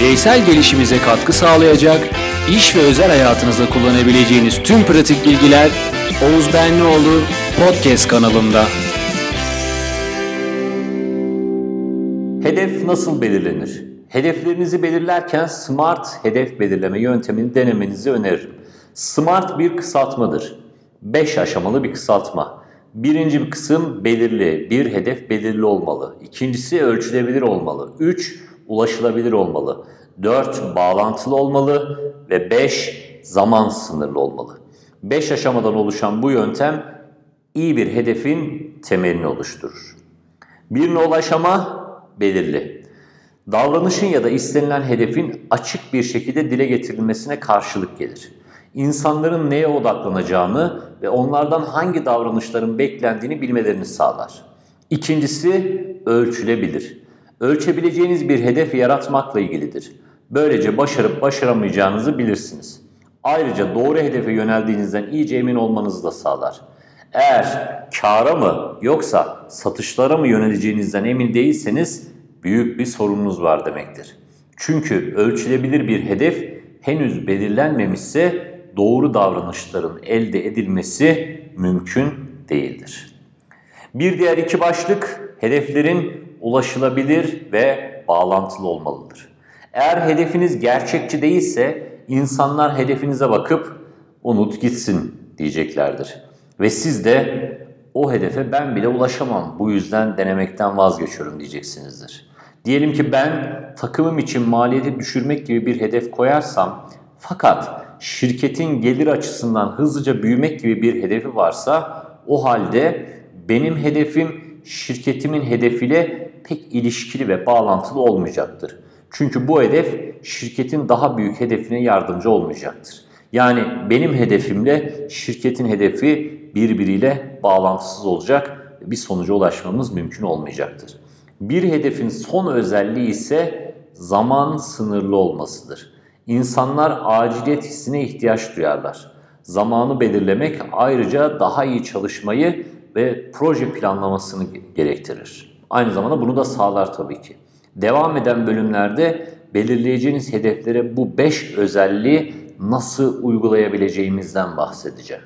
bireysel gelişimize katkı sağlayacak, iş ve özel hayatınızda kullanabileceğiniz tüm pratik bilgiler Oğuz Benlioğlu Podcast kanalında. Hedef nasıl belirlenir? Hedeflerinizi belirlerken SMART hedef belirleme yöntemini denemenizi öneririm. SMART bir kısaltmadır. 5 aşamalı bir kısaltma. Birinci bir kısım belirli, bir hedef belirli olmalı. İkincisi ölçülebilir olmalı. 3 ulaşılabilir olmalı. 4 bağlantılı olmalı ve 5 zaman sınırlı olmalı. 5 aşamadan oluşan bu yöntem iyi bir hedefin temelini oluşturur. Bir nol aşama belirli. Davranışın ya da istenilen hedefin açık bir şekilde dile getirilmesine karşılık gelir. İnsanların neye odaklanacağını ve onlardan hangi davranışların beklendiğini bilmelerini sağlar. İkincisi ölçülebilir. Ölçebileceğiniz bir hedef yaratmakla ilgilidir. Böylece başarıp başaramayacağınızı bilirsiniz. Ayrıca doğru hedefe yöneldiğinizden iyice emin olmanızı da sağlar. Eğer kâra mı yoksa satışlara mı yöneleceğinizden emin değilseniz büyük bir sorununuz var demektir. Çünkü ölçülebilir bir hedef henüz belirlenmemişse doğru davranışların elde edilmesi mümkün değildir. Bir diğer iki başlık hedeflerin ulaşılabilir ve bağlantılı olmalıdır. Eğer hedefiniz gerçekçi değilse insanlar hedefinize bakıp unut gitsin diyeceklerdir. Ve siz de o hedefe ben bile ulaşamam bu yüzden denemekten vazgeçiyorum diyeceksinizdir. Diyelim ki ben takımım için maliyeti düşürmek gibi bir hedef koyarsam fakat şirketin gelir açısından hızlıca büyümek gibi bir hedefi varsa o halde benim hedefim şirketimin hedefiyle pek ilişkili ve bağlantılı olmayacaktır. Çünkü bu hedef şirketin daha büyük hedefine yardımcı olmayacaktır. Yani benim hedefimle şirketin hedefi birbiriyle bağlantısız olacak bir sonuca ulaşmamız mümkün olmayacaktır. Bir hedefin son özelliği ise zaman sınırlı olmasıdır. İnsanlar aciliyet hissine ihtiyaç duyarlar. Zamanı belirlemek ayrıca daha iyi çalışmayı ve proje planlamasını gerektirir. Aynı zamanda bunu da sağlar tabii ki. Devam eden bölümlerde belirleyeceğiniz hedeflere bu 5 özelliği nasıl uygulayabileceğimizden bahsedeceğim.